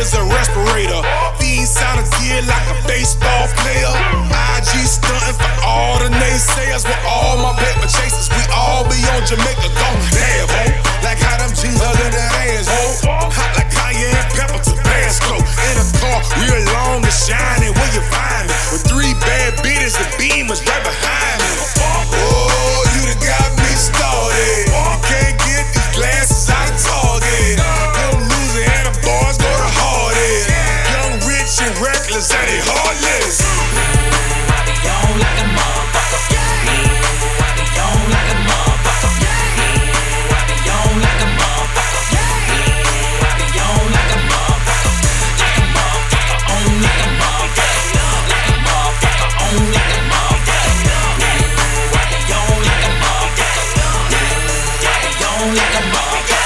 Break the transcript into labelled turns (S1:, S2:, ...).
S1: is a respirator. Fiend sound a gear like a baseball player. IG stunting for all the naysayers. Well, niggas that ain't heartless. I
S2: be on like a motherfucker. Yeah, I be on like a motherfucker. Yeah, I be on like a motherfucker. Yeah, I be on like a motherfucker. Like a motherfucker, on like a motherfucker. Like a motherfucker, on like a motherfucker. Yeah, I be on like a motherfucker. Yeah, I be on like a motherfucker.